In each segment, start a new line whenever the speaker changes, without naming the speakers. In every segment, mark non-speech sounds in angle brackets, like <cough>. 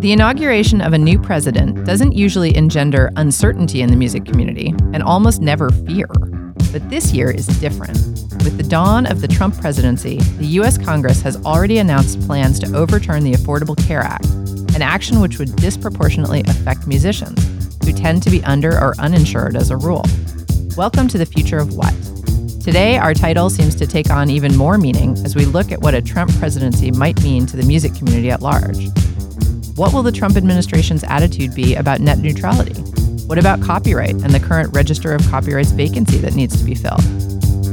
The inauguration of a new president doesn't usually engender uncertainty in the music community and almost never fear. But this year is different. With the dawn of the Trump presidency, the U.S. Congress has already announced plans to overturn the Affordable Care Act, an action which would disproportionately affect musicians, who tend to be under or uninsured as a rule. Welcome to the future of what? Today, our title seems to take on even more meaning as we look at what a Trump presidency might mean to the music community at large. What will the Trump administration's attitude be about net neutrality? What about copyright and the current Register of Copyrights vacancy that needs to be filled?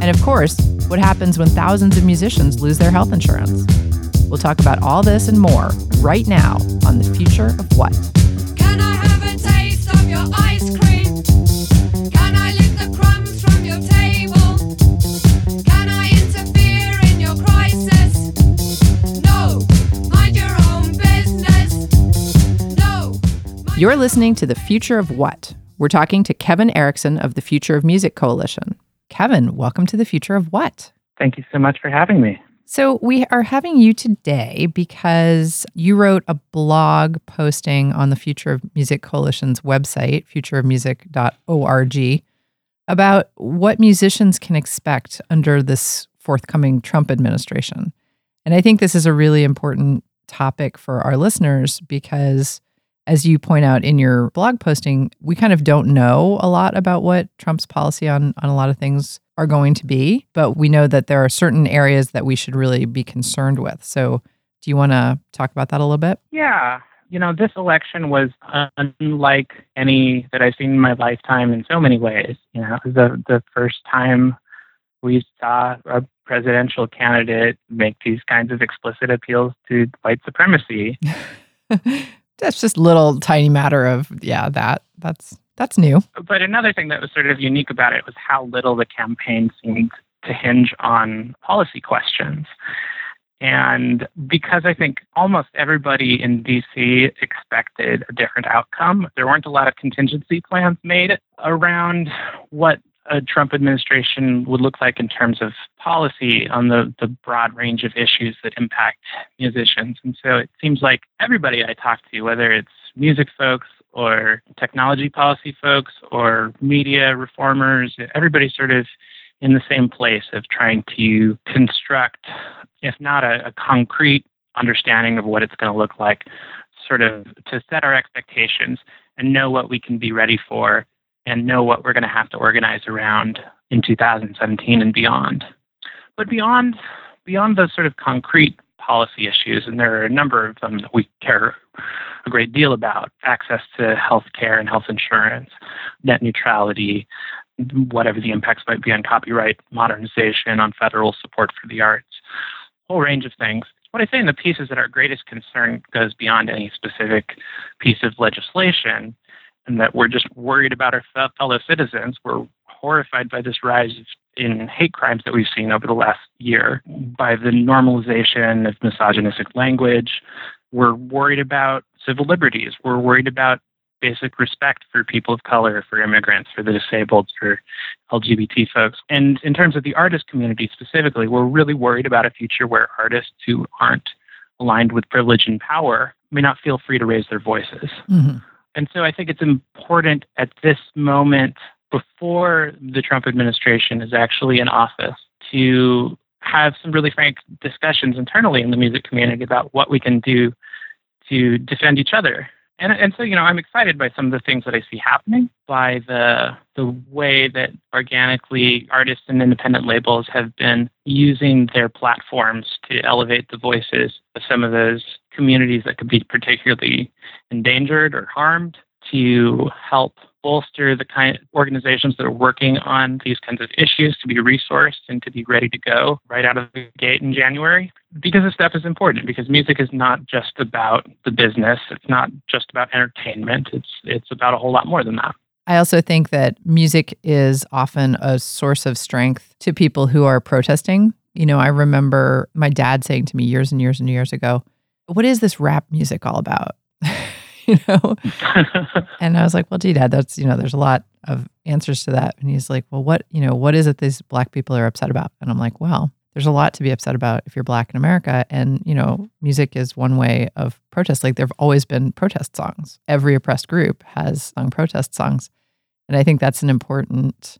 And of course, what happens when thousands of musicians lose their health insurance? We'll talk about all this and more right now on The Future of What. You're listening to The Future of What? We're talking to Kevin Erickson of the Future of Music Coalition. Kevin, welcome to The Future of What?
Thank you so much for having me.
So, we are having you today because you wrote a blog posting on the Future of Music Coalition's website, futureofmusic.org, about what musicians can expect under this forthcoming Trump administration. And I think this is a really important topic for our listeners because, as you point out in your blog posting, we kind of don't know a lot about what Trump's policy on, on a lot of things are going to be, but we know that there are certain areas that we should really be concerned with. So, do you want to talk about that a little bit?
Yeah, you know, this election was unlike any that I've seen in my lifetime in so many ways. You know, the the first time we saw a presidential candidate make these kinds of explicit appeals to white supremacy. <laughs>
That's just little tiny matter of yeah, that that's that's new.
But another thing that was sort of unique about it was how little the campaign seemed to hinge on policy questions. And because I think almost everybody in DC expected a different outcome, there weren't a lot of contingency plans made around what a Trump administration would look like in terms of policy on the, the broad range of issues that impact musicians. And so it seems like everybody I talk to, whether it's music folks or technology policy folks or media reformers, everybody's sort of in the same place of trying to construct, if not a, a concrete understanding of what it's going to look like, sort of to set our expectations and know what we can be ready for and know what we're going to have to organize around in 2017 and beyond. But beyond beyond those sort of concrete policy issues, and there are a number of them that we care a great deal about access to health care and health insurance, net neutrality, whatever the impacts might be on copyright, modernization, on federal support for the arts, whole range of things. What I say in the piece is that our greatest concern goes beyond any specific piece of legislation, and that we're just worried about our fellow citizens. We're horrified by this rise in hate crimes that we've seen over the last year, by the normalization of misogynistic language. We're worried about civil liberties. We're worried about basic respect for people of color, for immigrants, for the disabled, for LGBT folks. And in terms of the artist community specifically, we're really worried about a future where artists who aren't aligned with privilege and power may not feel free to raise their voices.
Mm-hmm.
And so I think it's important at this moment, before the Trump administration is actually in office, to have some really frank discussions internally in the music community about what we can do to defend each other. And, and so, you know, I'm excited by some of the things that I see happening, by the the way that organically artists and independent labels have been using their platforms to elevate the voices of some of those communities that could be particularly endangered or harmed, to help bolster the kind of organizations that are working on these kinds of issues to be resourced and to be ready to go right out of the gate in January. Because this stuff is important because music is not just about the business. It's not just about entertainment. It's it's about a whole lot more than that.
I also think that music is often a source of strength to people who are protesting. You know, I remember my dad saying to me years and years and years ago, What is this rap music all about? <laughs> you know? <laughs> and I was like, Well, gee, dad, that's, you know, there's a lot of answers to that. And he's like, Well, what, you know, what is it these black people are upset about? And I'm like, Well, there's a lot to be upset about if you're black in America. And, you know, music is one way of protest. Like there have always been protest songs. Every oppressed group has sung protest songs. And I think that's an important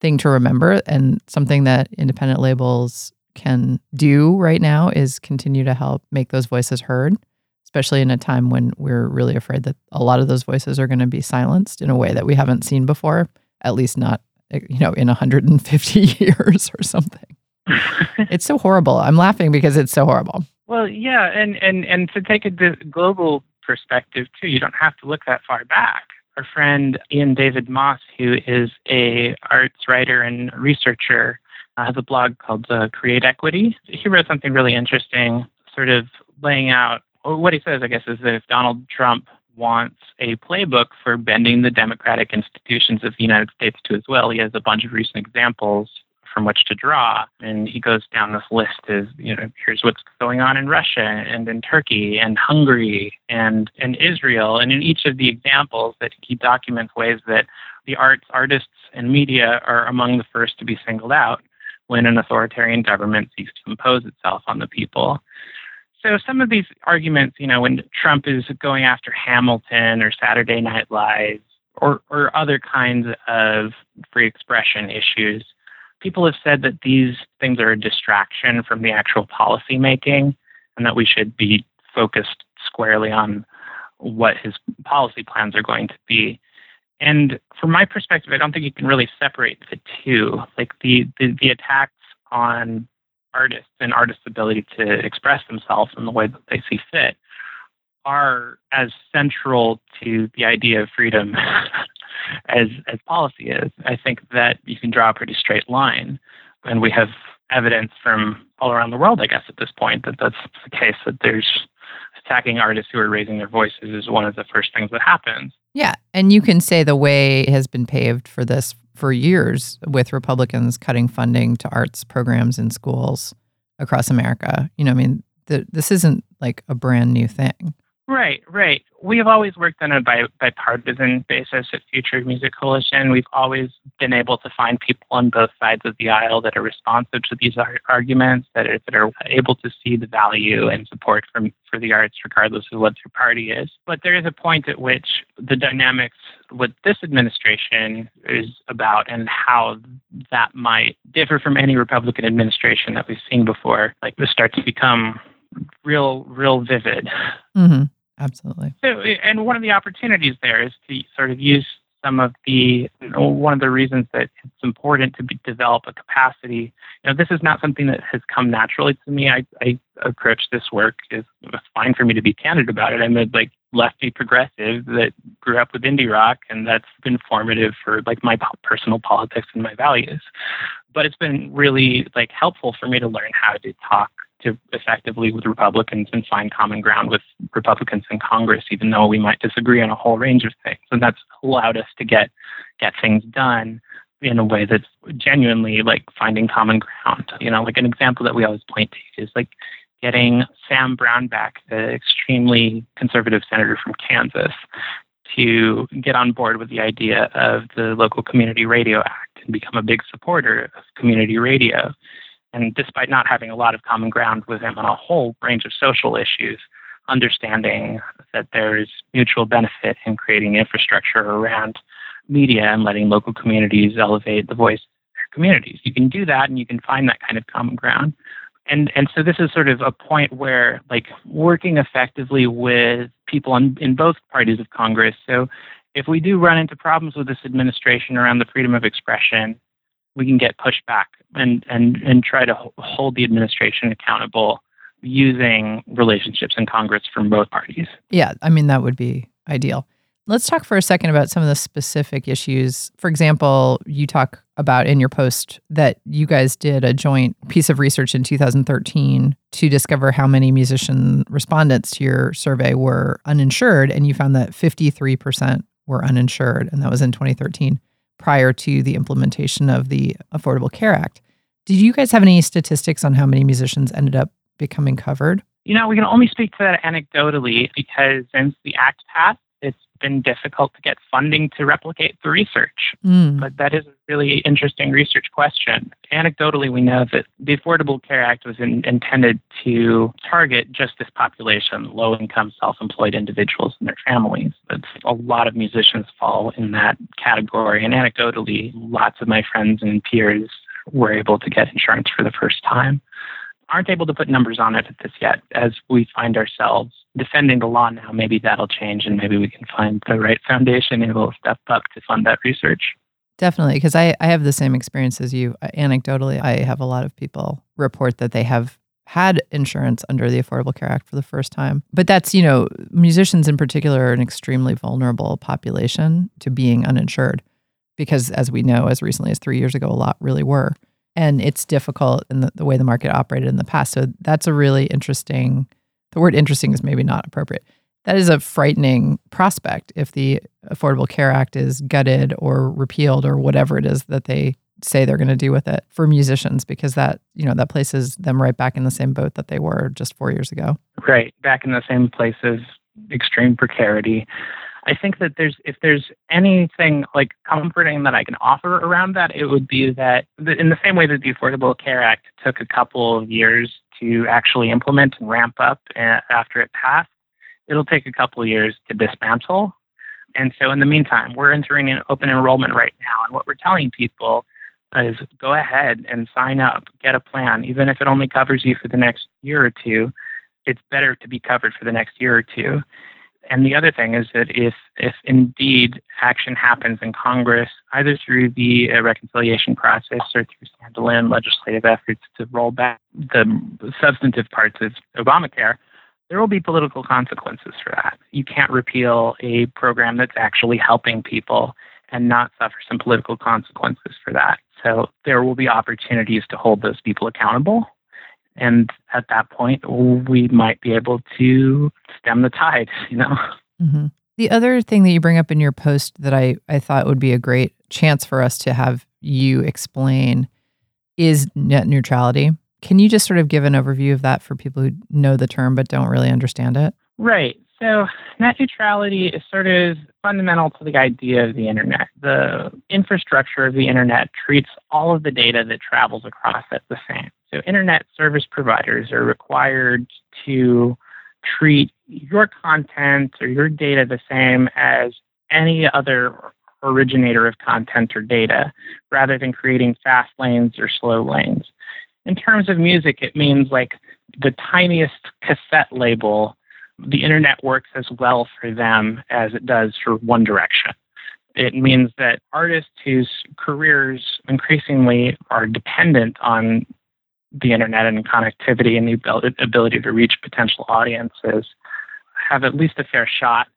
thing to remember and something that independent labels can do right now is continue to help make those voices heard, especially in a time when we're really afraid that a lot of those voices are going to be silenced in a way that we haven't seen before, at least not, you know, in 150 <laughs> years or something <laughs> it's so horrible. I'm laughing because it's so horrible.
Well, yeah, and and and to take a global perspective too, you don't have to look that far back. Our friend Ian David Moss, who is a arts writer and researcher, uh, has a blog called uh, Create Equity. He wrote something really interesting, sort of laying out what he says. I guess is that if Donald Trump wants a playbook for bending the democratic institutions of the United States to his will, he has a bunch of recent examples from which to draw. And he goes down this list of, you know, here's what's going on in Russia and in Turkey and Hungary and, and Israel. And in each of the examples that he documents ways that the arts, artists, and media are among the first to be singled out when an authoritarian government seeks to impose itself on the people. So some of these arguments, you know, when Trump is going after Hamilton or Saturday Night Live or, or other kinds of free expression issues, people have said that these things are a distraction from the actual policy making and that we should be focused squarely on what his policy plans are going to be. And from my perspective, I don't think you can really separate the two. Like the, the, the attacks on artists and artists' ability to express themselves in the way that they see fit are as central to the idea of freedom <laughs> as as policy is. I think that you can draw a pretty straight line, and we have evidence from all around the world, I guess, at this point that that's the case. That there's attacking artists who are raising their voices is one of the first things that happens.
Yeah, and you can say the way has been paved for this for years with Republicans cutting funding to arts programs in schools across America. You know, I mean, the, this isn't like a brand new thing.
Right, right. We have always worked on a bi- bipartisan basis at Future Music Coalition. We've always been able to find people on both sides of the aisle that are responsive to these ar- arguments, that are, that are able to see the value and support from, for the arts, regardless of what their party is. But there is a point at which the dynamics what this administration is about and how that might differ from any Republican administration that we've seen before, like this starts to become real, real vivid.
Mm-hmm. Absolutely.
So, and one of the opportunities there is to sort of use some of the one of the reasons that it's important to be, develop a capacity. You know, this is not something that has come naturally to me. I, I approach this work is it's fine for me to be candid about it. I'm a like lefty progressive that grew up with indie rock, and that's been formative for like my personal politics and my values. But it's been really like helpful for me to learn how to talk to effectively with Republicans and find common ground with Republicans in Congress, even though we might disagree on a whole range of things. And that's allowed us to get get things done in a way that's genuinely like finding common ground. You know, like an example that we always point to is like getting Sam Brownback, the extremely conservative senator from Kansas, to get on board with the idea of the Local Community Radio Act and become a big supporter of community radio. And despite not having a lot of common ground with him on a whole range of social issues, understanding that there is mutual benefit in creating infrastructure around media and letting local communities elevate the voice of their communities. You can do that and you can find that kind of common ground. And and so this is sort of a point where like working effectively with people in both parties of Congress. So if we do run into problems with this administration around the freedom of expression, we can get pushed back and and and try to hold the administration accountable using relationships in Congress from both parties.
Yeah, I mean that would be ideal. Let's talk for a second about some of the specific issues. For example, you talk about in your post that you guys did a joint piece of research in 2013 to discover how many musician respondents to your survey were uninsured, and you found that 53% were uninsured, and that was in 2013 prior to the implementation of the Affordable Care Act. Did you guys have any statistics on how many musicians ended up becoming covered?
You know, we can only speak to that anecdotally because since the act passed, it's been difficult to get funding to replicate the research.
Mm.
But that is a really interesting research question. Anecdotally, we know that the Affordable Care Act was in, intended to target just this population, low income, self employed individuals and their families. But a lot of musicians fall in that category. And anecdotally, lots of my friends and peers were able to get insurance for the first time aren't able to put numbers on it at this yet. As we find ourselves defending the law now, maybe that'll change and maybe we can find the right foundation and we'll step up to fund that research.
Definitely, because I, I have the same experience as you. Uh, anecdotally, I have a lot of people report that they have had insurance under the Affordable Care Act for the first time. But that's, you know, musicians in particular are an extremely vulnerable population to being uninsured because, as we know, as recently as three years ago, a lot really were and it's difficult in the, the way the market operated in the past. So that's a really interesting. The word interesting is maybe not appropriate. That is a frightening prospect if the Affordable Care Act is gutted or repealed or whatever it is that they say they're going to do with it for musicians because that you know that places them right back in the same boat that they were just four years ago
right back in the same place of extreme precarity I think that there's if there's anything like comforting that I can offer around that, it would be that in the same way that the Affordable Care Act took a couple of years to actually implement and ramp up uh, after it passed, it'll take a couple of years to dismantle. And so in the meantime, we're entering an open enrollment right now, and what we're telling people is go ahead and sign up, get a plan, even if it only covers you for the next year or two. It's better to be covered for the next year or two and the other thing is that if, if indeed action happens in Congress, either through the uh, reconciliation process or through standalone legislative efforts to roll back the substantive parts of Obamacare, there will be political consequences for that. You can't repeal a program that's actually helping people and not suffer some political consequences for that. So there will be opportunities to hold those people accountable and at that point we might be able to stem the tide <laughs> you know
mm-hmm. the other thing that you bring up in your post that I, I thought would be a great chance for us to have you explain is net neutrality can you just sort of give an overview of that for people who know the term but don't really understand it
right so net neutrality is sort of fundamental to the idea of the internet. The infrastructure of the internet treats all of the data that travels across it the same. So, internet service providers are required to treat your content or your data the same as any other originator of content or data, rather than creating fast lanes or slow lanes. In terms of music, it means like the tiniest cassette label, the internet works as well for them as it does for One Direction. It means that artists whose careers increasingly are dependent on the internet and connectivity and the ability to reach potential audiences have at least a fair shot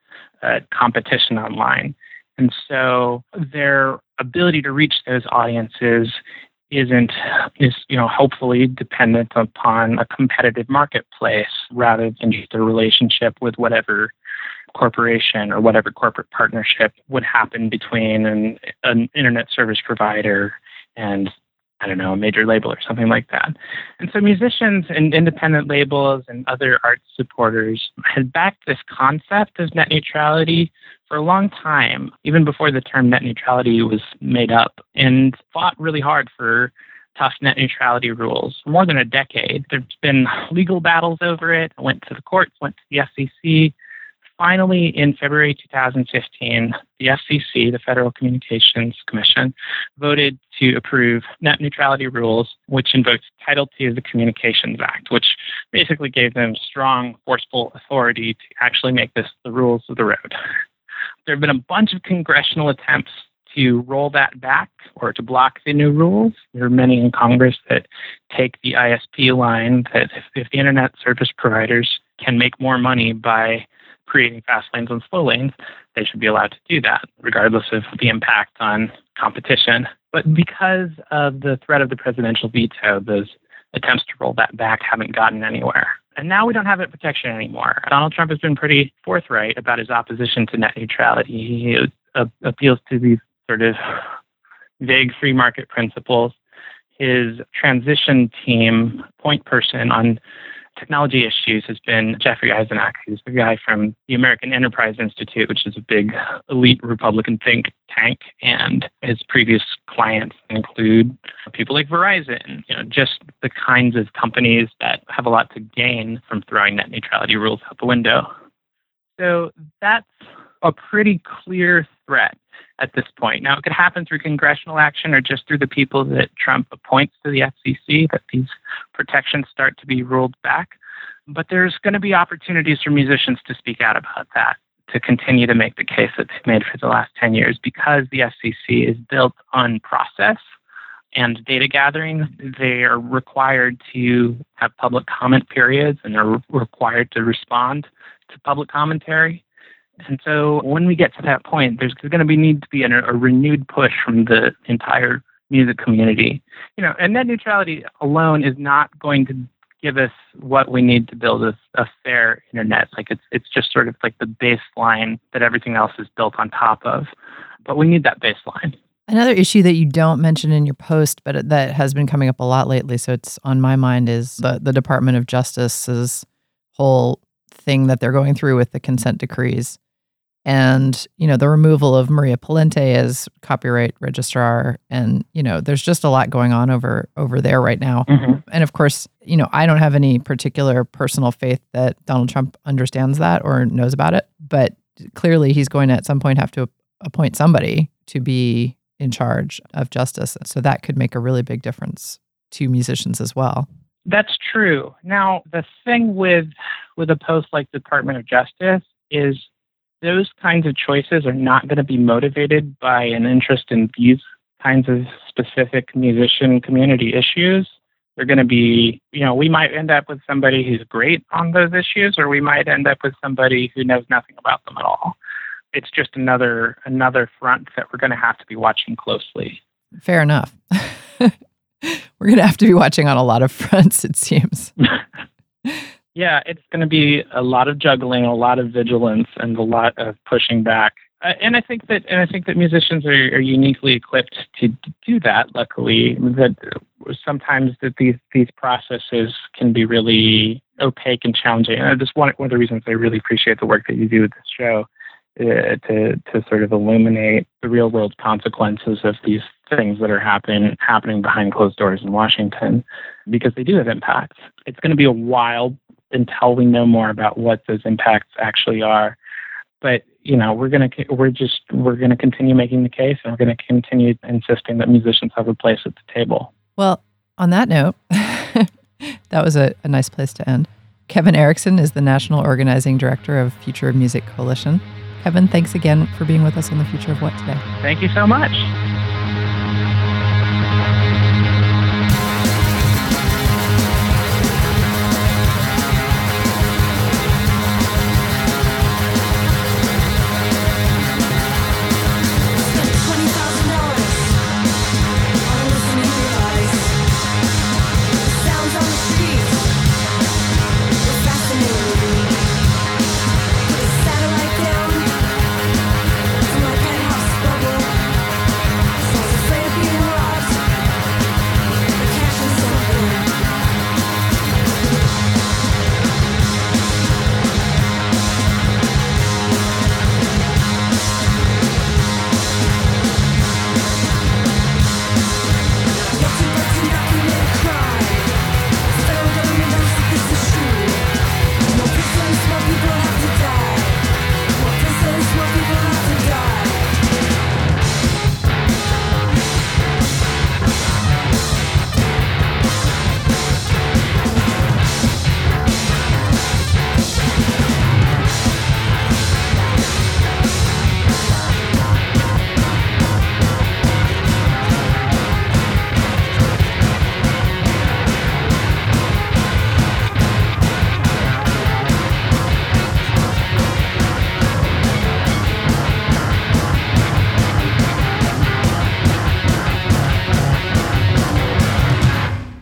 at competition online. And so their ability to reach those audiences isn't is you know hopefully dependent upon a competitive marketplace rather than just a relationship with whatever corporation or whatever corporate partnership would happen between an, an internet service provider and I don't know, a major label or something like that. And so musicians and independent labels and other art supporters had backed this concept of net neutrality for a long time, even before the term net neutrality was made up, and fought really hard for tough net neutrality rules for more than a decade. There's been legal battles over it. Went to the courts, went to the FCC, finally, in February 2015, the FCC, the Federal Communications Commission, voted to approve net neutrality rules, which invokes Title II of the Communications Act, which basically gave them strong, forceful authority to actually make this the rules of the road. There have been a bunch of congressional attempts to roll that back or to block the new rules. There are many in Congress that take the ISP line that if, if the internet service providers can make more money by creating fast lanes and slow lanes, they should be allowed to do that, regardless of the impact on competition. But because of the threat of the presidential veto, those attempts to roll that back haven't gotten anywhere. And now we don't have that protection anymore. Donald Trump has been pretty forthright about his opposition to net neutrality. He appeals to these sort of vague free market principles. His transition team point person on technology issues has been Jeffrey Eisenach, who's the guy from the American Enterprise Institute, which is a big elite Republican think tank. And his previous clients include people like Verizon, you know, just the kinds of companies that have a lot to gain from throwing net neutrality rules out the window. So that's a pretty clear threat at this point. Now, it could happen through congressional action or just through the people that Trump appoints to the FCC that these protections start to be rolled back. But there's going to be opportunities for musicians to speak out about that, to continue to make the case that they've made for the last 10 years because the FCC is built on process and data gathering. They are required to have public comment periods and they're required to respond to public commentary. And so when we get to that point, there's going to be need to be a, a renewed push from the entire music community. You know, and net neutrality alone is not going to give us what we need to build a, a fair internet. Like it's it's just sort of like the baseline that everything else is built on top of. But we need that baseline.
Another issue that you don't mention in your post, but that has been coming up a lot lately, so it's on my mind, is the, the Department of Justice's whole thing that they're going through with the consent decrees and you know the removal of Maria Pallante as copyright registrar and you know there's just a lot going on over over there right now.
Mm-hmm.
and of course you know I don't have any particular personal faith that Donald Trump understands that or knows about it but clearly he's going to at some point have to appoint somebody to be in charge of justice. So that could make a really big difference to musicians as well.
That's true. Now the thing with with a post like the Department of Justice is those kinds of choices are not going to be motivated by an interest in these kinds of specific musician community issues. They're going to be, you know, we might end up with somebody who's great on those issues, or we might end up with somebody who knows nothing about them at all. It's just another another front that we're going to have to be watching closely.
Fair enough. <laughs> we're going to have to be watching on a lot of fronts, it seems. <laughs>
Yeah, it's going to be a lot of juggling, a lot of vigilance, and a lot of pushing back. Uh, and I think that, and I think that musicians are, are uniquely equipped to do that. Luckily, that sometimes that these these processes can be really opaque and challenging. And just one one of the reasons I really appreciate the work that you do with this show uh, to to sort of illuminate the real world consequences of these things that are happening happening behind closed doors in Washington, because they do have impacts. It's going to be a wild until we know more about what those impacts actually are. But you know, we're gonna we're just we're gonna continue making the case, and we're gonna continue insisting that musicians have a place at the table.
Well, on that note, <laughs> that was a, a nice place to end. Kevin Erickson is the National Organizing Director of Future of Music Coalition. Kevin, thanks again for being with us on the Future of What today.
Thank you so much.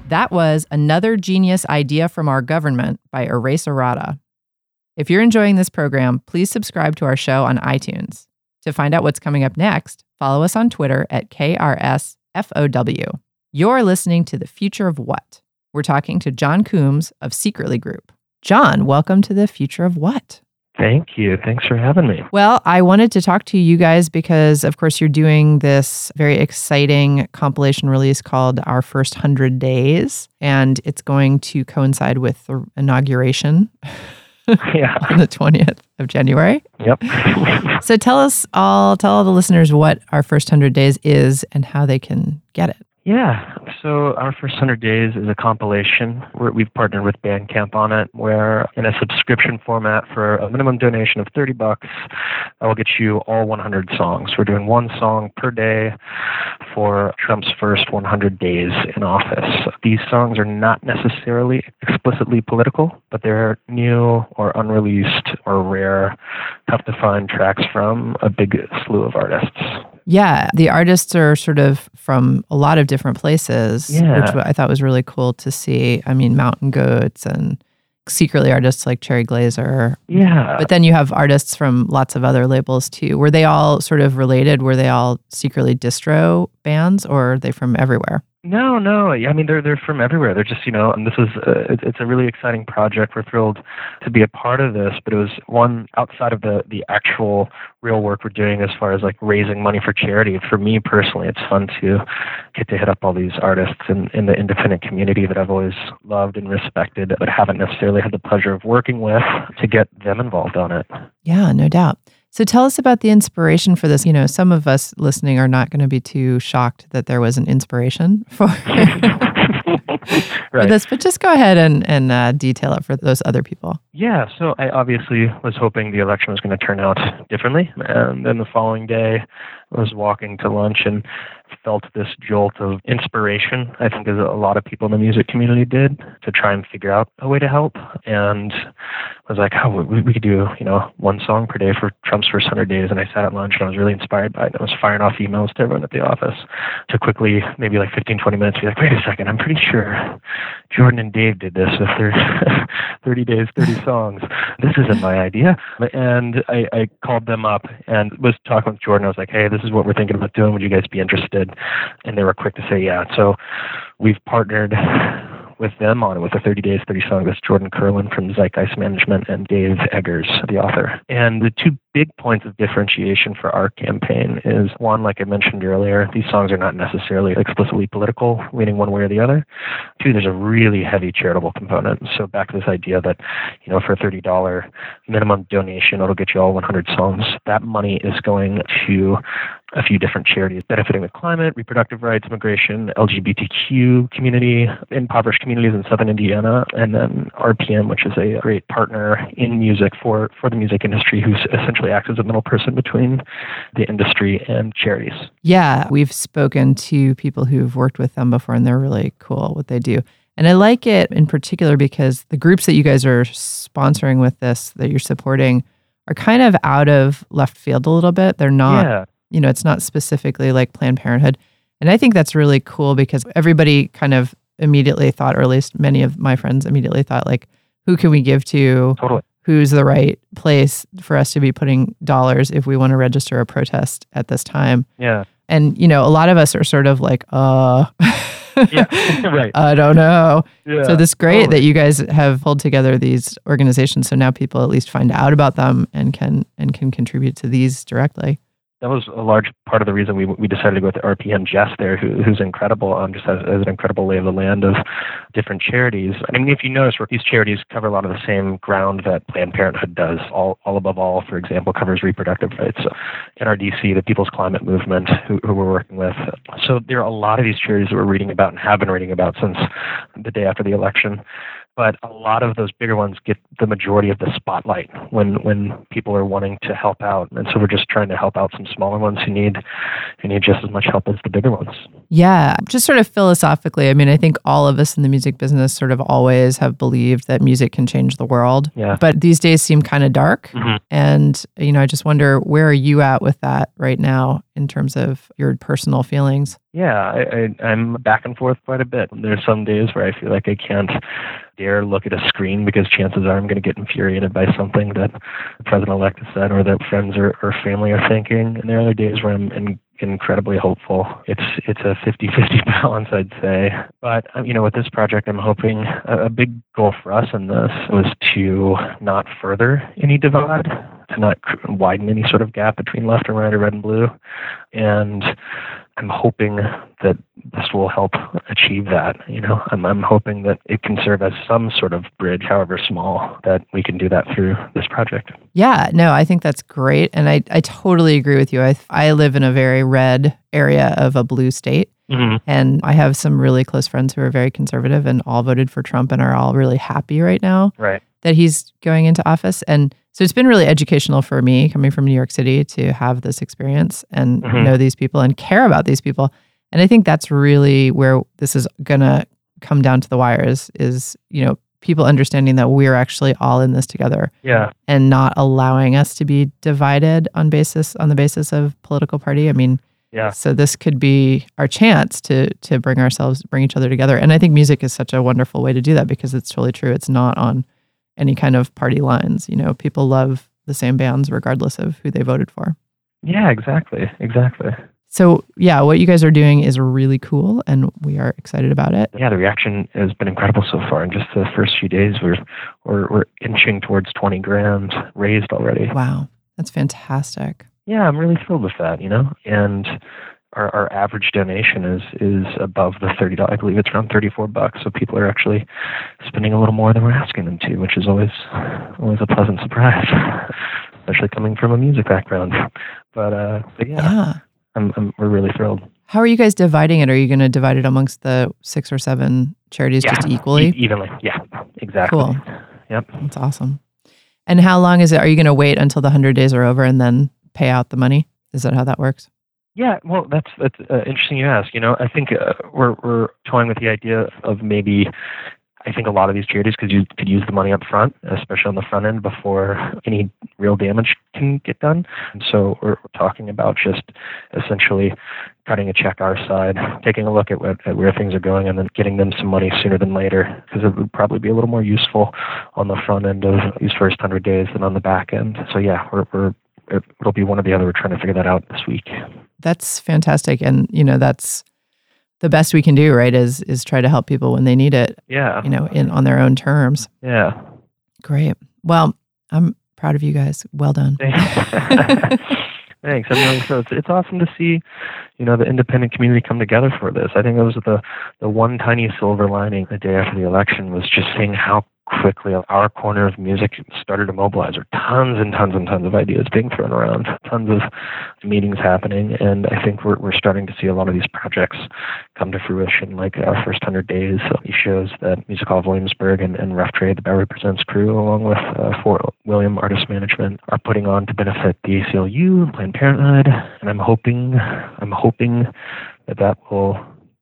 That was Another Genius Idea from Our Government by Erase Errata. If you're enjoying this program, please subscribe to our show on iTunes. To find out what's coming up next, follow us on Twitter at KRSFOW. You're listening to The Future of What? We're talking to Jon Coombs of Secretly Group. Jon, welcome to the future of what?
Thank you. Thanks for having me.
Well, I wanted to talk to you guys because, of course, you're doing this very exciting compilation release called Our First 100 Days, and it's going to coincide with the inauguration <laughs>
Yeah.
on the 20th of January.
Yep.
So tell us all, tell all the listeners what Our First 100 Days is and how they can get it.
Yeah. So our first hundred days is a compilation. Where we've partnered with Bandcamp on it, where in a subscription format for a minimum donation of thirty bucks, I will get you all 100 songs. We're doing one song per day for Trump's first 100 days in office. These songs are not necessarily explicitly political, but they're new or unreleased or rare, tough to find tracks from a big slew of artists.
Yeah, the artists are sort of from a lot of different places,
Yeah.
which I thought was really cool to see. I mean, Mountain Goats and secretly artists like Cherry Glazerr.
Yeah.
But then you have artists from lots of other labels too. Were they all sort of related? Were they all secretly distro bands or are they from everywhere?
No, no. I mean, they're they're from everywhere. They're just you know, and this is uh, it- it's a really exciting project. We're thrilled to be a part of this, but it was one outside of the the actual real work we're doing as far as like raising money for charity. For me personally, it's fun to get to hit up all these artists in in the independent community that I've always loved and respected, but haven't necessarily had the pleasure of working with to get them involved on it.
Yeah, no doubt. So tell us about the inspiration for this. You know, some of us listening are not going to be too shocked that there was an inspiration for, <laughs> for this, but just go ahead and, and uh, detail it for those other people.
Yeah, so I obviously was hoping the election was going to turn out differently. And then the following day, Was walking to lunch and felt this jolt of inspiration, I think, as a lot of people in the music community did, to try and figure out a way to help. And I was like, oh, we, we could do, you know, one song per day for Trump's first 100 days. And I sat at lunch and I was really inspired by it. And I was firing off emails to everyone at the office to quickly, maybe like 15, 20 minutes, be like, wait a second, I'm pretty sure Jordan and Dave did this with their <laughs> 30 days, 30 songs. This isn't my idea. And I, I called them up and was talking with Jordan. I was like, hey, this is what we're thinking about doing. Would you guys be interested? And they were quick to say yeah. So we've partnered with them on it with the 30 Days, 30 Songs. That's Jordan Kurland from Zeitgeist Management and Dave Eggers, the author. And the two big points of differentiation for our campaign is one, like I mentioned earlier, these songs are not necessarily explicitly political, leaning one way or the other. Two, there's a really heavy charitable component. So back to this idea that, you know, for a $30 minimum donation, it'll get you all 100 songs. That money is going to a few different charities benefiting the climate, reproductive rights, immigration, LGBTQ community, impoverished communities in southern Indiana, and then RPM, which is a great partner in music for, for the music industry who essentially acts as a middle person between the industry and charities.
Yeah, we've spoken to people who've worked with them before and they're really cool what they do. And I like it in particular because the groups that you guys are sponsoring with this, that you're supporting, are kind of out of left field a little bit. They're not
yeah.
You know, it's not specifically like Planned Parenthood. And I think that's really cool because everybody kind of immediately thought, or at least many of my friends immediately thought, like, who can we give to?
Totally.
Who's the right place for us to be putting dollars if we want to register a protest at this time?
Yeah.
And, you know, a lot of us are sort of like, uh,
Yeah. <laughs> <laughs> right.
I don't know.
Yeah.
So this great
totally.
that you guys have pulled together these organizations so now people at least find out about them and can and can contribute to these directly.
That was a large part of the reason we we decided to go with RPM Jess there, who, who's incredible, um, just has an incredible lay of the land of different charities. I mean, if you notice, these charities cover a lot of the same ground that Planned Parenthood does. All, all above all, for example, covers reproductive rights. NRDC, the People's Climate Movement, who, who we're working with. So there are a lot of these charities that we're reading about and have been reading about since the day after the election but a lot of those bigger ones get the majority of the spotlight when when people are wanting to help out and so we're just trying to help out some smaller ones who need who need just as much help as the bigger ones
Yeah, just sort of philosophically, I mean, I think all of us in the music business sort of always have believed that music can change the world.
Yeah.
But these days seem kind of dark.
Mhm.
And, you know, I just wonder where are you at with that right now in terms of your personal feelings?
yeah I, I i'm back and forth quite a bit there's some days where i feel like i can't dare look at a screen because chances are i'm going to get infuriated by something that the president-elect has said or that friends or, or family are thinking and there are other days where i'm in, incredibly hopeful. It's it's a 50-50 <laughs> balance, I'd say. But um, you know, with this project, I'm hoping a, a big goal for us in this was to not further any divide, to not widen any sort of gap between left and right or red and blue, and I'm hoping that this will help achieve that. You know, I'm, I'm hoping that it can serve as some sort of bridge, however small, that we can do that through this project.
Yeah, no, I think that's great. And I, I totally agree with you. I, I live in a very red area of a blue state.
Mm-hmm.
And I have some really close friends who are very conservative and all voted for Trump and are all really happy right now
Right.
that he's going into office. And so it's been really educational for me coming from New York City to have this experience and
Mhm.
know these people and care about these people. And I think that's really where this is going to come down to the wires is, you know, people understanding that we're actually all in this together
Yeah.
and not allowing us to be divided on basis on the basis of political party. I mean,
Yeah.
so this could be our chance to to bring ourselves bring each other together. And I think music is such a wonderful way to do that because it's totally true. It's not on any kind of party lines. You know, people love the same bands regardless of who they voted for.
Yeah. Exactly. Exactly.
So yeah, what you guys are doing is really cool and we are excited about it.
Yeah, the reaction has been incredible so far. In just the first few days, we're we're, we're inching towards 20 grand raised already.
Wow. That's fantastic.
Yeah, I'm really thrilled with that. You know, and our, our average donation is is above the thirty dollars. I believe it's around 34 bucks. So people are actually spending a little more than we're asking them to, which is always always a pleasant surprise, <laughs> especially coming from a music background. But uh, but yeah,
yeah.
I'm, I'm we're really thrilled.
How are you guys dividing it? Are you going to divide it amongst the six or seven charities
Yeah.
just equally?
E- evenly. Yeah, exactly.
Cool.
Yep.
That's awesome. And how long is it? Are you going to wait until the 100 days are over and then pay out the money? Is that how that works?
Yeah, well, that's that's uh, interesting you ask. You know, I think uh, we're we're toying with the idea of maybe. I think a lot of these charities could use could use the money up front, especially on the front end, before any real damage can get done. And so we're, we're talking about just essentially cutting a check our side, taking a look at, what, at where things are going, and then getting them some money sooner than later, because it would probably be a little more useful on the front end of these first hundred days than on the back end. So yeah, we're, we're it'll be one or the other. We're trying to figure that out this week.
That's fantastic. And, you know, that's the best we can do, right? Is is try to help people when they need it,
Yeah.
you know, in on their own terms.
Yeah.
Great. Well, I'm proud of you guys. Well done.
Thanks. <laughs> Thanks. I mean, so it's, it's awesome to see, you know, the independent community come together for this. I think that was the the one tiny silver lining the day after the election was just seeing how quickly our corner of music started to mobilize. There tons and tons and tons of ideas being thrown around, tons of meetings happening, and I think we're we're starting to see a lot of these projects come to fruition. Like our first hundred days, these shows that Music Hall of Williamsburg and, and Rough Trade, the Bowery Presents crew, along with uh, Fort William Artist Management, are putting on to benefit the ACLU and Planned Parenthood, and I'm hoping I'm hoping that that will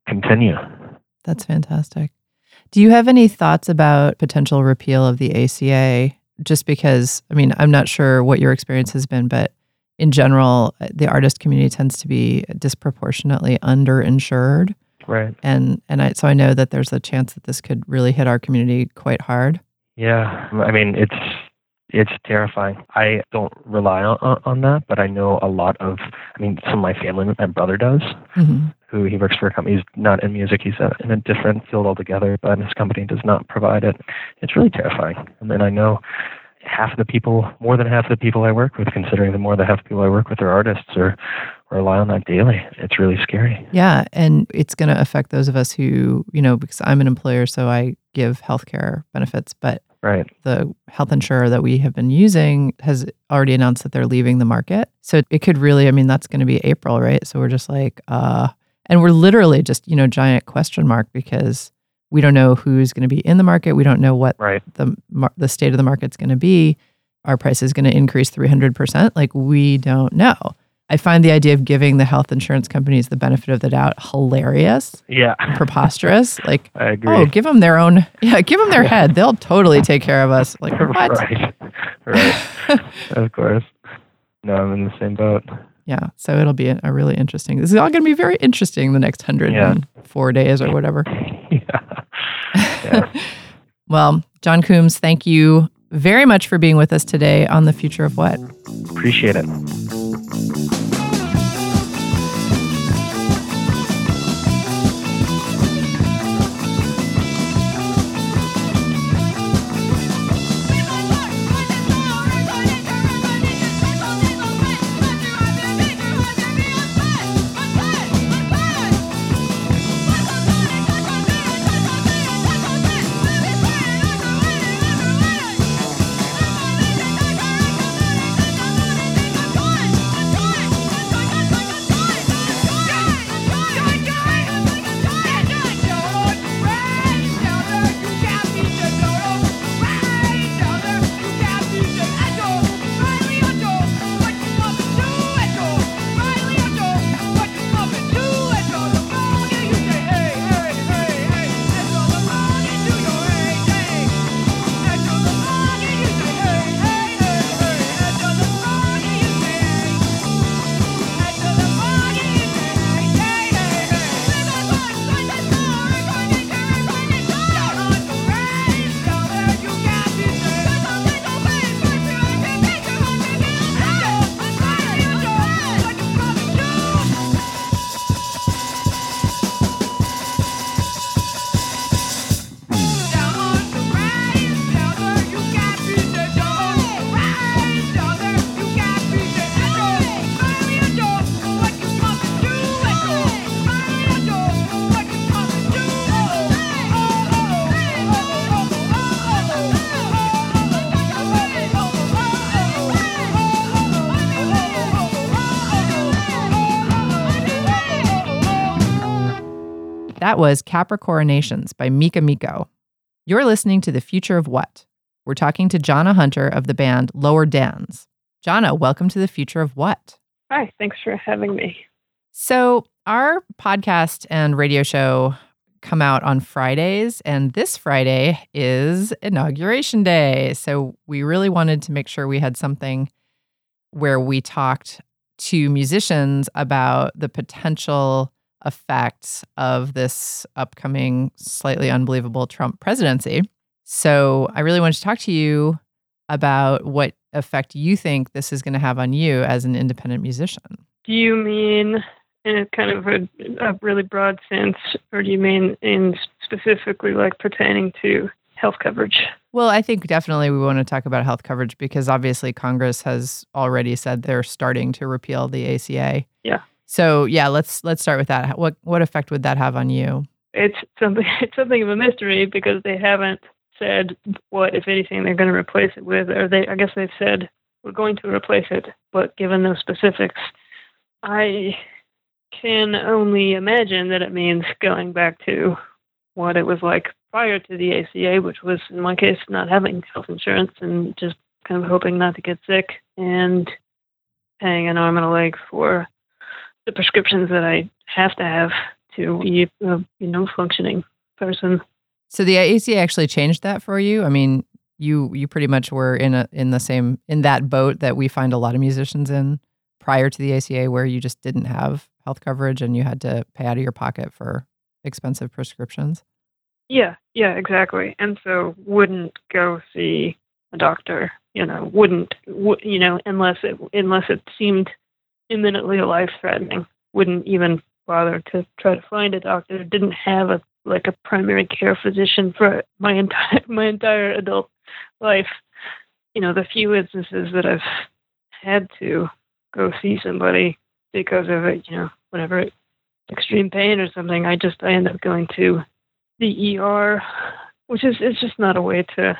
continue.
That's fantastic. Do you have any thoughts about potential repeal of the ACA? Just because, I mean, I'm not sure what your experience has been, but in general, the artist community tends to be disproportionately underinsured.
Right.
And and I, so I know that there's a chance that this could really hit our community quite hard.
Yeah, I mean it's it's terrifying. I don't rely on, on that, but I know a lot of. I mean, some of my family, my brother does,
Mm-hmm.
who he works for a company. He's not in music. He's in a different field altogether, but his company does not provide it. It's really terrifying. And then I know half of the people, more than half of the people I work with, considering the more than half of the people I work with are artists or rely on that daily. It's really scary.
Yeah, and it's going to affect those of us who, you know, because I'm an employer, so I give healthcare benefits, but
Right.
the health insurer that we have been using has already announced that they're leaving the market. So it could really, I mean, that's going to be April, right? So we're just like, uh, and we're literally just, you know, giant question mark because we don't know who's going to be in the market. We don't know what
Right.
the the state of the market's going to be. Our price is going to increase 300%. Like we don't know. I find the idea of giving the health insurance companies the benefit of the doubt hilarious,
Yeah. <laughs>
preposterous. like,
I agree.
oh, give them their own, yeah, give them their head. They'll totally take care of us. Like, <laughs> what?
right. <laughs> Right. of course. No, I'm in the same boat.
Yeah. So it'll be a, a really interesting. This is all going to be very interesting the next 104
Yeah.
days or whatever.
yeah. Yeah.
well, Jon Coombs, thank you very much for being with us today on the future of what.
Appreciate it.
That was Capricoronations by Mika Miko. You're listening to The Future of What? We're talking to Jana Hunter of the band Lower Dens. Jana, welcome to The Future of What?
Hi, thanks for having me.
So, our podcast and radio show come out on Fridays, and this Friday is Inauguration Day. So, we really wanted to make sure we had something where we talked to musicians about the potential effects of this upcoming, slightly unbelievable Trump presidency. So, I really wanted to talk to you about what effect you think this is going to have on you as an independent musician.
Do you mean in a kind of a, a really broad sense, or do you mean in specifically like pertaining to health coverage?
Well, I think definitely we want to talk about health coverage because obviously Congress has already said they're starting to repeal the ACA.
Yeah.
So yeah, let's let's start with that. What what effect would that have on you?
It's something. <laughs> It's something of a mystery because they haven't said what, if anything, they're going to replace it with, or they. I guess they've said we're going to replace it, but given no specifics, I can only imagine that it means going back to what it was like prior to the ACA, which was in my case not having health insurance and just kind of hoping not to get sick and paying an arm and a leg for the prescriptions that I have to have to be a you know functioning person.
So the ACA actually changed that for you. I mean, you you pretty much were in a in the same in that boat that we find a lot of musicians in prior to the ACA, where you just didn't have health coverage and you had to pay out of your pocket for expensive prescriptions.
Yeah, yeah, exactly. And so wouldn't go see a doctor, you know, wouldn't w- you know, unless it unless it seemed imminently life threatening. Wouldn't even bother to try to find a doctor. Didn't have a like a primary care physician for my entire <laughs> my entire adult life. You know, the few instances that I've had to go see somebody because of it, you know, whatever extreme pain or something, I just I end up going to the ER, which is it's just not a way to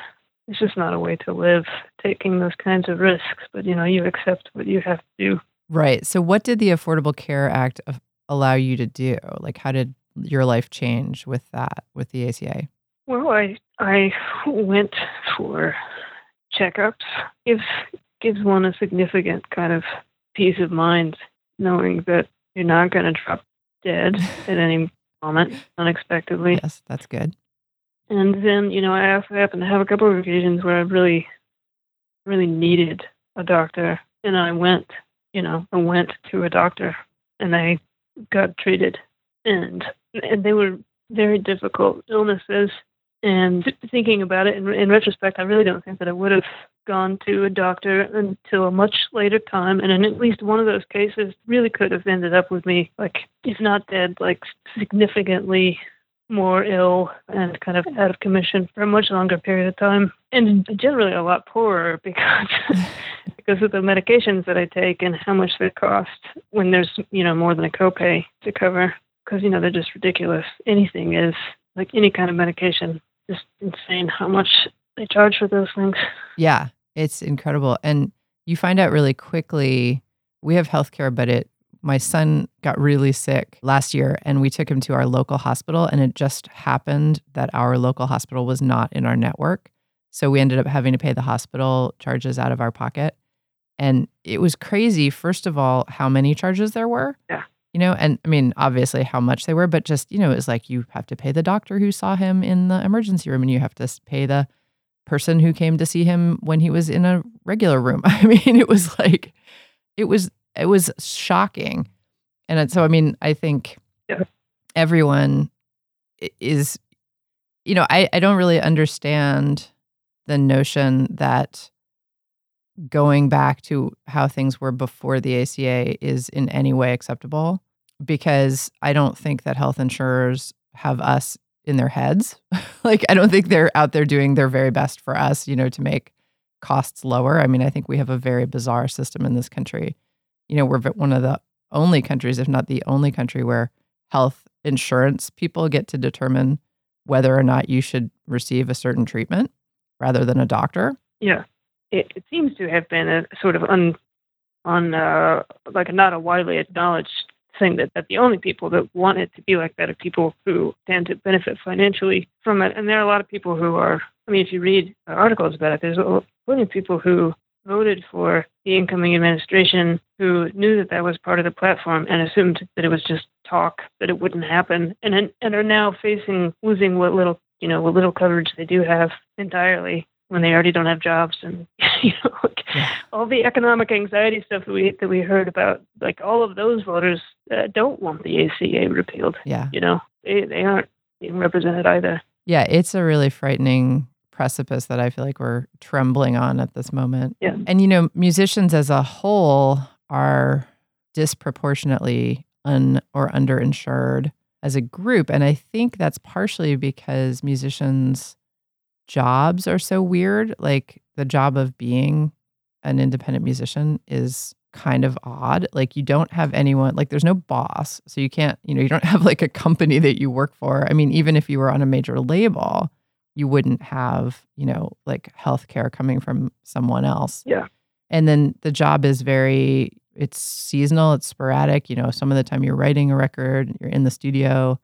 it's just not a way to live taking those kinds of risks. But you know, you accept what you have to do.
Right. So what did the Affordable Care Act allow you to do? Like how did your life change with that with the ACA?
Well, I I went for checkups. Gives gives one a significant kind of peace of mind knowing that you're not going to drop dead at any moment unexpectedly.
Yes, that's good.
And then, you know, I also happened to have a couple of occasions where I really, really needed a doctor, and I went, you know, I went to a doctor, and I got treated, and and they were very difficult illnesses. And thinking about it in, in retrospect, I really don't think that I would have gone to a doctor until a much later time. And in at least one of those cases, really could have ended up with me, like, if not dead, like significantly more ill and kind of out of commission for a much longer period of time, and generally a lot poorer <laughs> because <laughs> because of the medications that I take and how much they cost when there's you know more than a copay to cover because you know they're just ridiculous. Anything is like any kind of medication, just insane how much they charge for those things.
Yeah, it's incredible. And you find out really quickly we have healthcare, but it my son got really sick last year and we took him to our local hospital and it just happened that our local hospital was not in our network. So we ended up having to pay the hospital charges out of our pocket. And it was crazy, first of all, how many charges there were.
Yeah.
You know, and I mean, obviously how much they were, but just, you know, it was like you have to pay the doctor who saw him in the emergency room and you have to pay the person who came to see him when he was in a regular room. <laughs> I mean, it was like, it was, it was shocking. And so, I mean, I think
Yeah.
everyone is, you know, I, I don't really understand the notion that going back to how things were before the ACA is in any way acceptable because I don't think that health insurers have us in their heads. <laughs> like I don't think they're out there doing their very best for us, you know, to make costs lower. I mean, I think we have a very bizarre system in this country. You know, we're one of the only countries, if not the only country, where health insurance people get to determine whether or not you should receive a certain treatment rather than a doctor.
Yeah, it, it seems to have been a sort of un, on uh, like not a widely acknowledged thing that, that the only people that want it to be like that are people who stand to benefit financially from it. And there are a lot of people who are, I mean, if you read articles about it, there's plenty of people who voted for the incoming administration who knew that that was part of the platform and assumed that it was just talk, that it wouldn't happen, and and are now facing losing what little you know what little coverage they do have entirely when they already don't have jobs and <laughs> you know like all the economic anxiety stuff that we that we heard about like all of those voters uh, don't want the ACA repealed
Yeah.
you know? They they aren't being represented either.
Yeah, it's a really frightening precipice that I feel like we're trembling on at this moment.
Yeah.
And you know, musicians as a whole are disproportionately un or underinsured as a group. And I think that's partially because musicians' jobs are so weird. Like the job of being an independent musician is kind of odd. Like you don't have anyone, like there's no boss. So you can't, you know, you don't <laughs> have like a company that you work for. I mean, even if you were on a major label, you wouldn't have, you know, like healthcare coming from someone else.
Yeah.
And then the job is very, it's seasonal, it's sporadic. You know, some of the time you're writing a record, you're in the studio.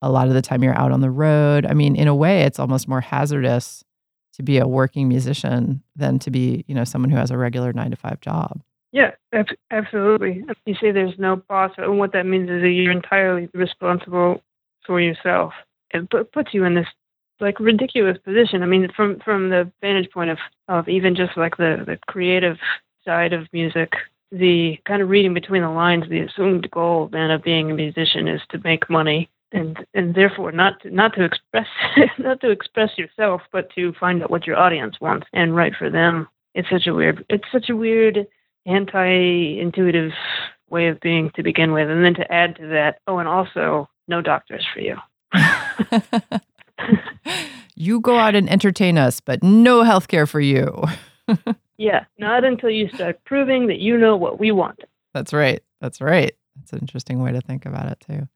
A lot of the time you're out on the road. I mean, in a way, it's almost more hazardous to be a working musician than to be, you know, someone who has a regular nine to five job.
Yeah, absolutely. You say there's no boss, and what that means is that you're entirely responsible for yourself. It puts you in this like ridiculous position. I mean, from from the vantage point of of even just like the the creative side of music, the kind of reading between the lines, the assumed goal then of being a musician is to make money. And and therefore not to, not to express <laughs> not to express yourself, but to find out what your audience wants and write for them. It's such a weird it's such a weird anti-intuitive way of being to begin with, and then to add to that, oh, and also no doctors for you. <laughs> <laughs>
you go out and entertain us, but no healthcare for you. <laughs>
Yeah, not until you start proving that you know what we want.
That's right. That's right. That's an interesting way to think about it too.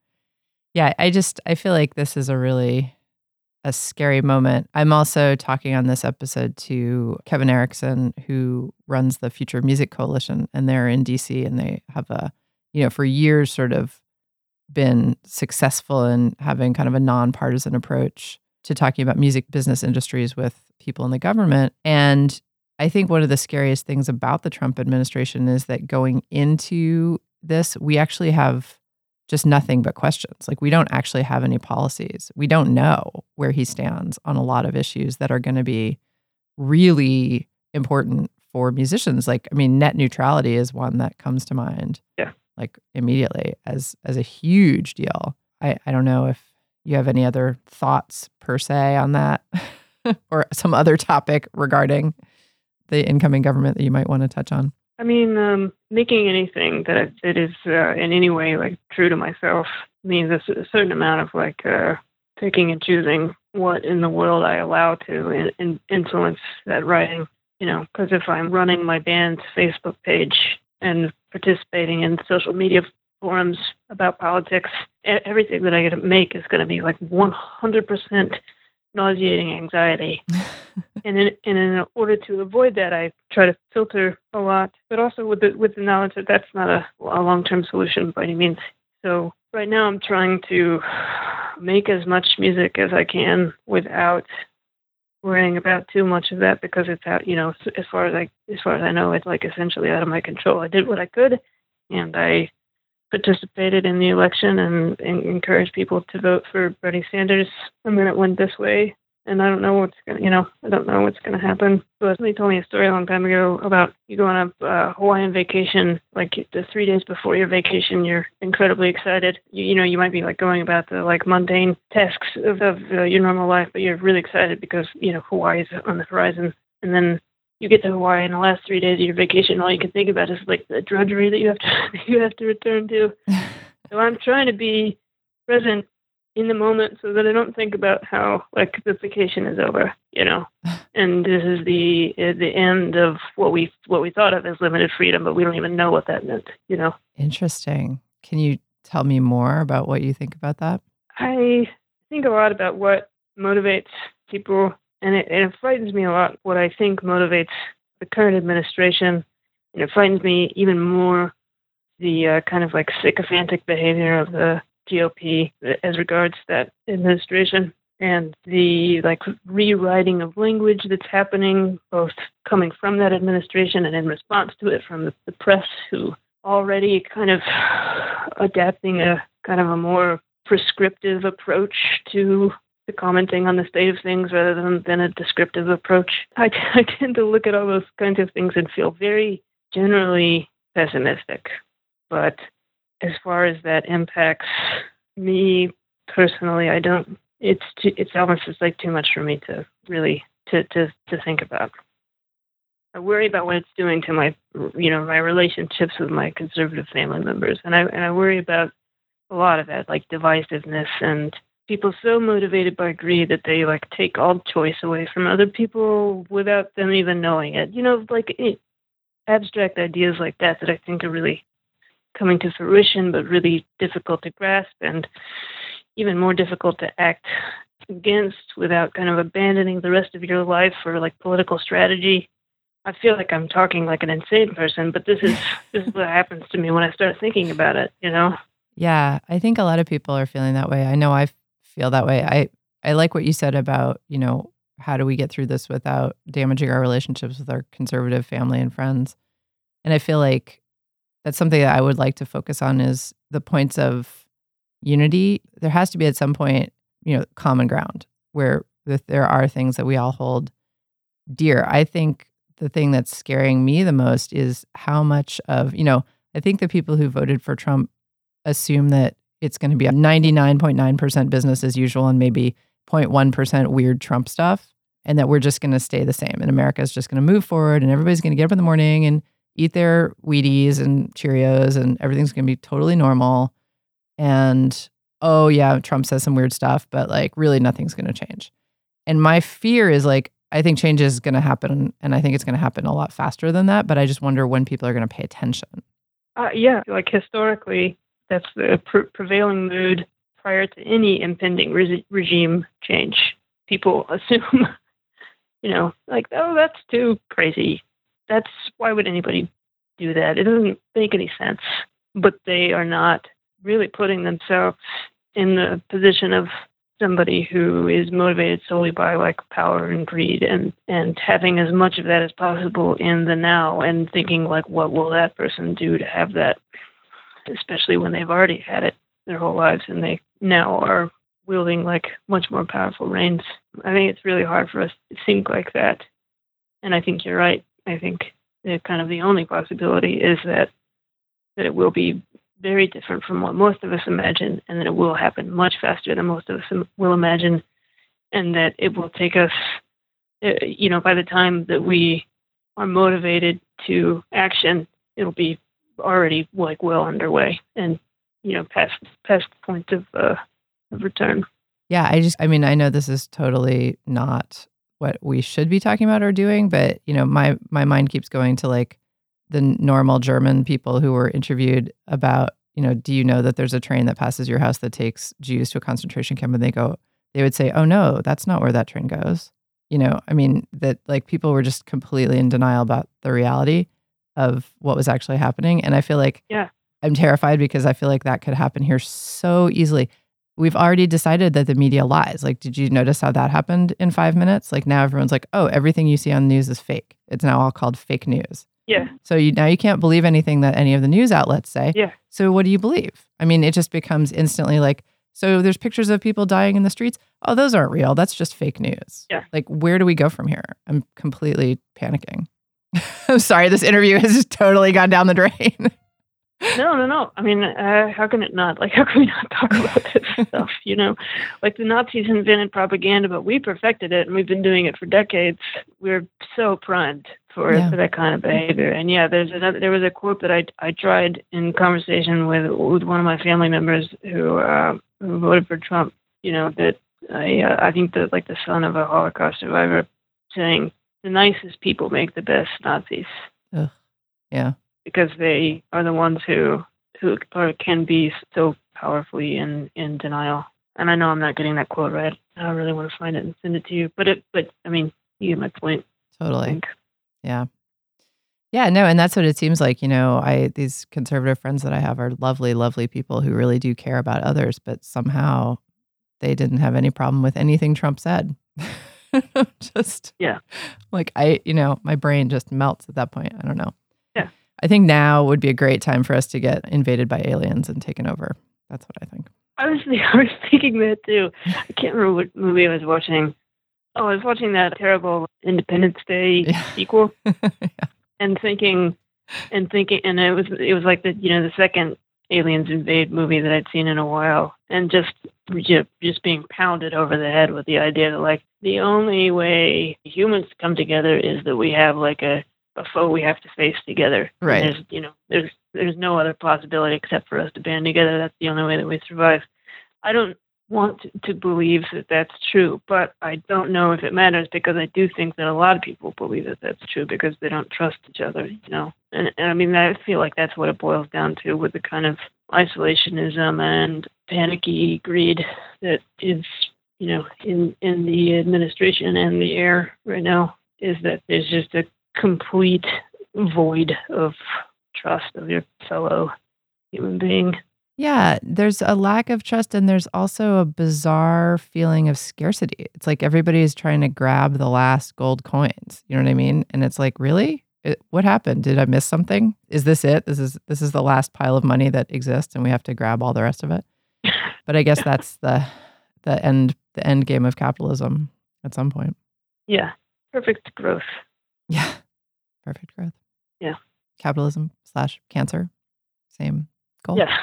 Yeah, I just I feel like this is a really a scary moment. I'm also talking on this episode to Kevin Erickson, who runs the Future Music Coalition, and they're in DC and they have a, you know, for years sort of been successful in having kind of a nonpartisan approach to talking about music business industries with people in the government. And I think one of the scariest things about the Trump administration is that going into this, we actually have just nothing but questions. Like, we don't actually have any policies. We don't know where he stands on a lot of issues that are going to be really important for musicians. Like, I mean, net neutrality is one that comes to mind.
Yeah.
Like immediately as as a huge deal. I, I don't know if you have any other thoughts per se on that <laughs> or some other topic regarding the incoming government that you might want to touch on.
I mean, um, making anything that that is uh, in any way like true to myself means a certain amount of like uh, picking and choosing what in the world I allow to in, in influence that writing. You know, because if I'm running my band's Facebook page and participating in social media forums about politics, everything that I get to make is going to be like 100% nauseating anxiety <laughs> and in, and in order to avoid that, I try to filter a lot, but also with the with the knowledge that that's not a, a long term solution by any means. So right now, I'm trying to make as much music as I can without worrying about too much of that because it's out. You know, as far as I as far as I know, it's like essentially out of my control. I did what I could, and I participated in the election and, and encouraged people to vote for Bernie Sanders, and then it went this way and I don't know what's gonna, you know, I don't know what's gonna happen. But somebody told me a story a long time ago about you go on a uh, Hawaiian vacation, like the three days before your vacation, you're incredibly excited. You, you know, you might be like going about the like mundane tasks of, of uh, your normal life, but you're really excited because you know Hawaii is on the horizon, and then you get to Hawaii, and the last three days of your vacation, all you can think about is like the drudgery that you have to <laughs> you have to return to. <laughs> so I'm trying to be present in the moment so that I don't think about how like the vacation is over, you know. <laughs> And this is the uh, the end of what we what we thought of as limited freedom, but we don't even know what that meant, you know.
Interesting. Can you tell me more about what you think about that?
I think a lot about what motivates people, and it, and it frightens me a lot what I think motivates the current administration, and it frightens me even more the uh, kind of like sycophantic behavior of the GOP as regards that administration and the like rewriting of language that's happening both coming from that administration and in response to it from the, the press who already kind of adapting a kind of a more prescriptive approach to the commenting on the state of things rather than, than a descriptive approach. I, <laughs> I tend to look at all those kinds of things and feel very generally pessimistic. But as far as that impacts me personally, I don't. It's too, it's almost just like too much for me to really to to to think about. I worry about what it's doing to my you know my relationships with my conservative family members, and I and I worry about a lot of that, like divisiveness and people so motivated by greed that they like take all choice away from other people without them even knowing it. You know, like it, abstract ideas like that that I think are really coming to fruition, but really difficult to grasp and even more difficult to act against without kind of abandoning the rest of your life for like political strategy. I feel like I'm talking like an insane person, but this is <laughs> this is what happens to me when I start thinking about it, you know.
Yeah, I think a lot of people are feeling that way. I know I feel that way. I I like what you said about, you know, how do we get through this without damaging our relationships with our conservative family and friends? And I feel like that's something that I would like to focus on is the points of unity. There has to be at some point, you know, common ground where there are things that we all hold dear. I think the thing that's scaring me the most is how much of, you know, I think the people who voted for Trump assume that it's going to be a 99.9% business as usual and maybe 0.1% weird Trump stuff and that we're just going to stay the same and America is just going to move forward and everybody's going to get up in the morning and eat their Wheaties and Cheerios and everything's going to be totally normal. And oh, yeah, Trump says some weird stuff, but like really nothing's going to change. And my fear is like, I think change is going to happen. And I think it's going to happen a lot faster than that. But I just wonder when people are going to pay attention.
Uh, yeah, like historically, that's the pre- prevailing mood prior to any impending re- regime change. People <laughs> assume, you know, like, oh, that's too crazy that's why would anybody do that? It doesn't make any sense. But they are not really putting themselves in the position of somebody who is motivated solely by like power and greed and and having as much of that as possible in the now and thinking like what will that person do to have that especially when they've already had it their whole lives and they now are wielding like much more powerful reins i think it's really hard for us to think like that and i think you're right I think that kind of the only possibility is that that it will be very different from what most of us imagine, and that it will happen much faster than most of us will imagine, and that it will take us, uh, you know, by the time that we are motivated to action, it'll be already like well underway and you know past past the point of uh, of return.
Yeah, I just I mean I know this is totally not what we should be talking about or doing, but you know, my my mind keeps going to like the normal German people who were interviewed about, you know, do you know that there's a train that passes your house that takes Jews to a concentration camp? And they go, they would say, oh no, that's not where that train goes. You know, I mean, that like people were just completely in denial about the reality of what was actually happening. And I feel like
yeah.
I'm terrified because I feel like that could happen here so easily we've already decided that the media lies. Like, did you notice how that happened in five minutes? Like now everyone's like, oh, everything you see on the news is fake. It's now all called fake news.
Yeah.
So you now you can't believe anything that any of the news outlets say.
Yeah.
So what do you believe? I mean, it just becomes instantly like, so there's pictures of people dying in the streets. Oh, those aren't real. That's just fake news.
Yeah.
Like, where do we go from here? I'm completely panicking. <laughs> I'm sorry, this interview has just totally gone down the drain. <laughs>
no, no, no. I mean, uh, how can it not? Like, <laughs> how can we not talk about this <laughs> stuff? You know, like the Nazis invented propaganda, but we perfected it, and we've been doing it for decades. We're so primed for, yeah. for that kind of behavior. And yeah, there's another. There was a quote that I I tried in conversation with with one of my family members who uh, who voted for Trump. You know that I uh, I think that like the son of a Holocaust survivor saying the nicest people make the best Nazis.
Ugh. Yeah
because they are the ones who who are, can be so powerfully in in denial. And I know I'm not getting that quote right. I really want to find it and send it to you. But it, but I mean, you get my point.
Totally. Yeah. Yeah, no, and that's what it seems like. You know, I these conservative friends that I have are lovely, lovely people who really do care about others, but somehow they didn't have any problem with anything Trump said. <laughs> just
Yeah.
like I, you know, my brain just melts at that point. I don't know. I think now would be a great time for us to get invaded by aliens and taken over. That's what I think.
I was <laughs> I was thinking that too. I can't remember what movie I was watching. Oh, I was watching that terrible Independence Day <laughs>
Yeah.
sequel <laughs>
yeah.
and thinking and thinking and it was it was like the you know the second aliens invade movie that I'd seen in a while and just just, just being pounded over the head with the idea that like the only way humans come together is that we have like a a foe we have to face together. And
Right.
There's you know there's there's no other possibility except for us to band together. That's the only way that we survive. I don't want to, to believe that that's true, but I don't know if it matters because I do think that a lot of people believe that that's true because they don't trust each other, you know. And, and I mean, I feel like that's what it boils down to with the kind of isolationism and panicky greed that is, you know, in in the administration and the air right now. Is that there's just a complete void of trust of your fellow human being.
Yeah, there's a lack of trust and there's also a bizarre feeling of scarcity. It's like everybody is trying to grab the last gold coins. You know what I mean? And it's like, really? It, what happened? Did I miss something? Is this it? This is this is the last pile of money that exists and we have to grab all the rest of it? <laughs> But I guess that's the the end the end game of capitalism at some point.
Yeah, perfect growth.
Yeah. Perfect growth.
Yeah.
Capitalism slash cancer. Same goal.
Yeah.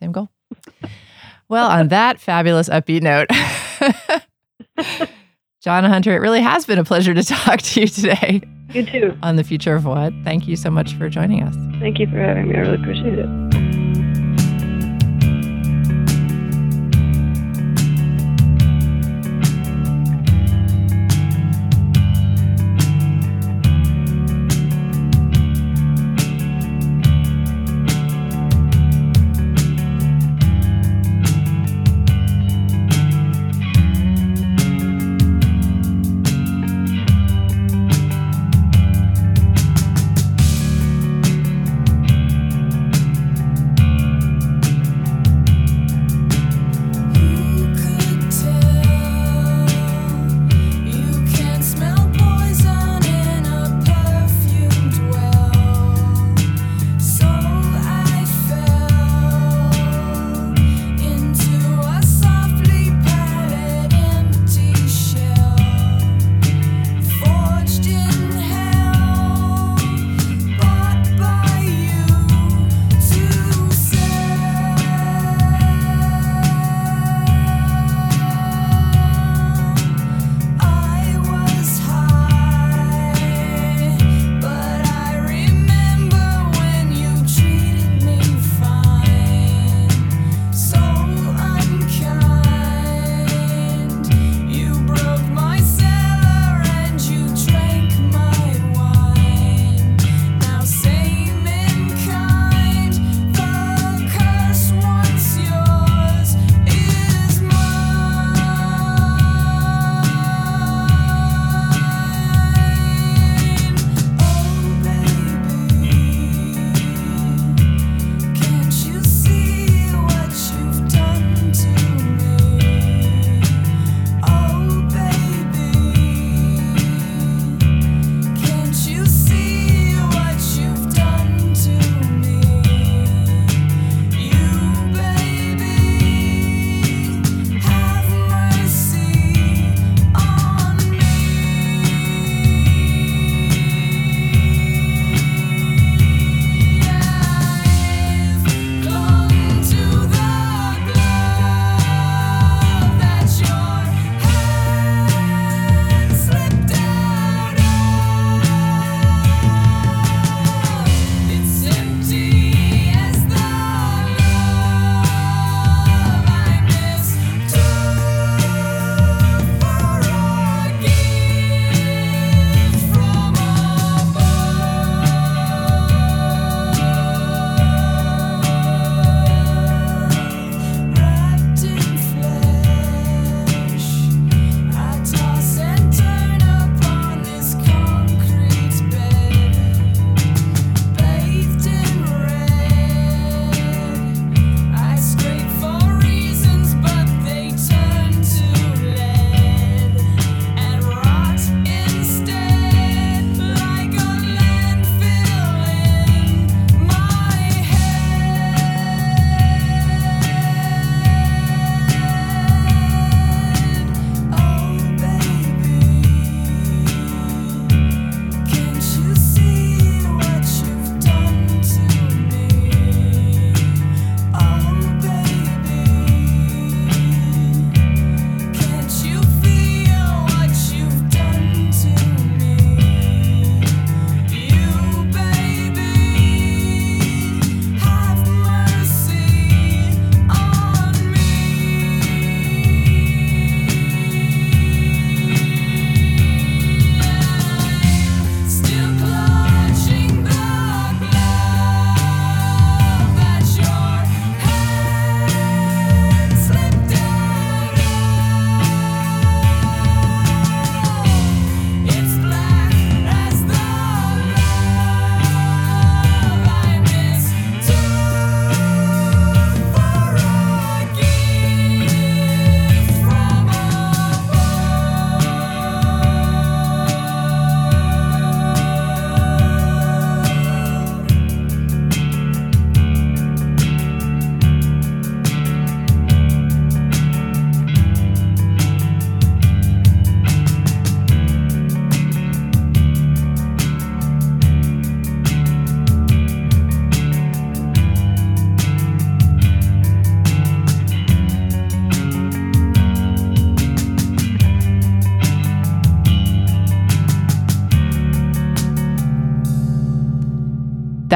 Same goal. Well, on that fabulous upbeat note, <laughs> Jana Hunter, it really has been a pleasure to <laughs> talk to you today
You too.
on the future of what. Thank you so much for joining us.
Thank you for having me. I really appreciate it.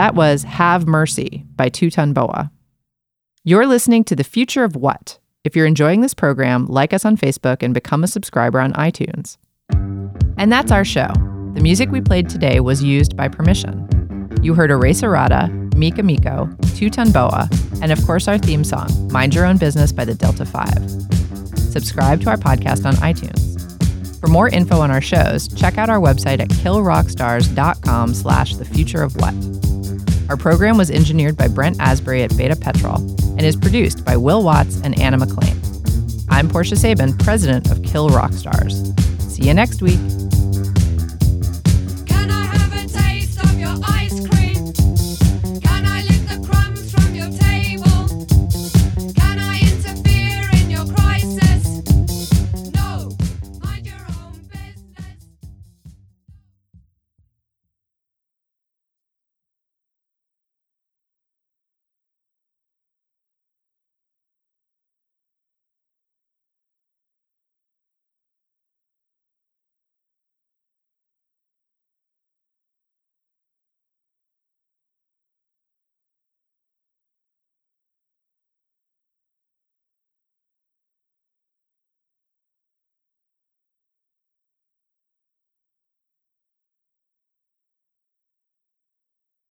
That was Have Mercy by Two Ton Boa. You're listening to The Future of What? If you're enjoying this program, like us on Facebook and become a subscriber on iTunes. And that's our show. The music we played today was used by permission. You heard Erase Errata, Mika Miko, Two Ton Boa, and of course our theme song, Mind Your Own Business by the Delta 5. Subscribe to our podcast on iTunes. For more info on our shows, check out our website at killrockstars.com slash the future of what. Our program was engineered by Brent Asbury at Beta Petrol and is produced by Will Watts and Anna McLean. I'm Portia Sabin, president of Kill Rock Stars. See you next week.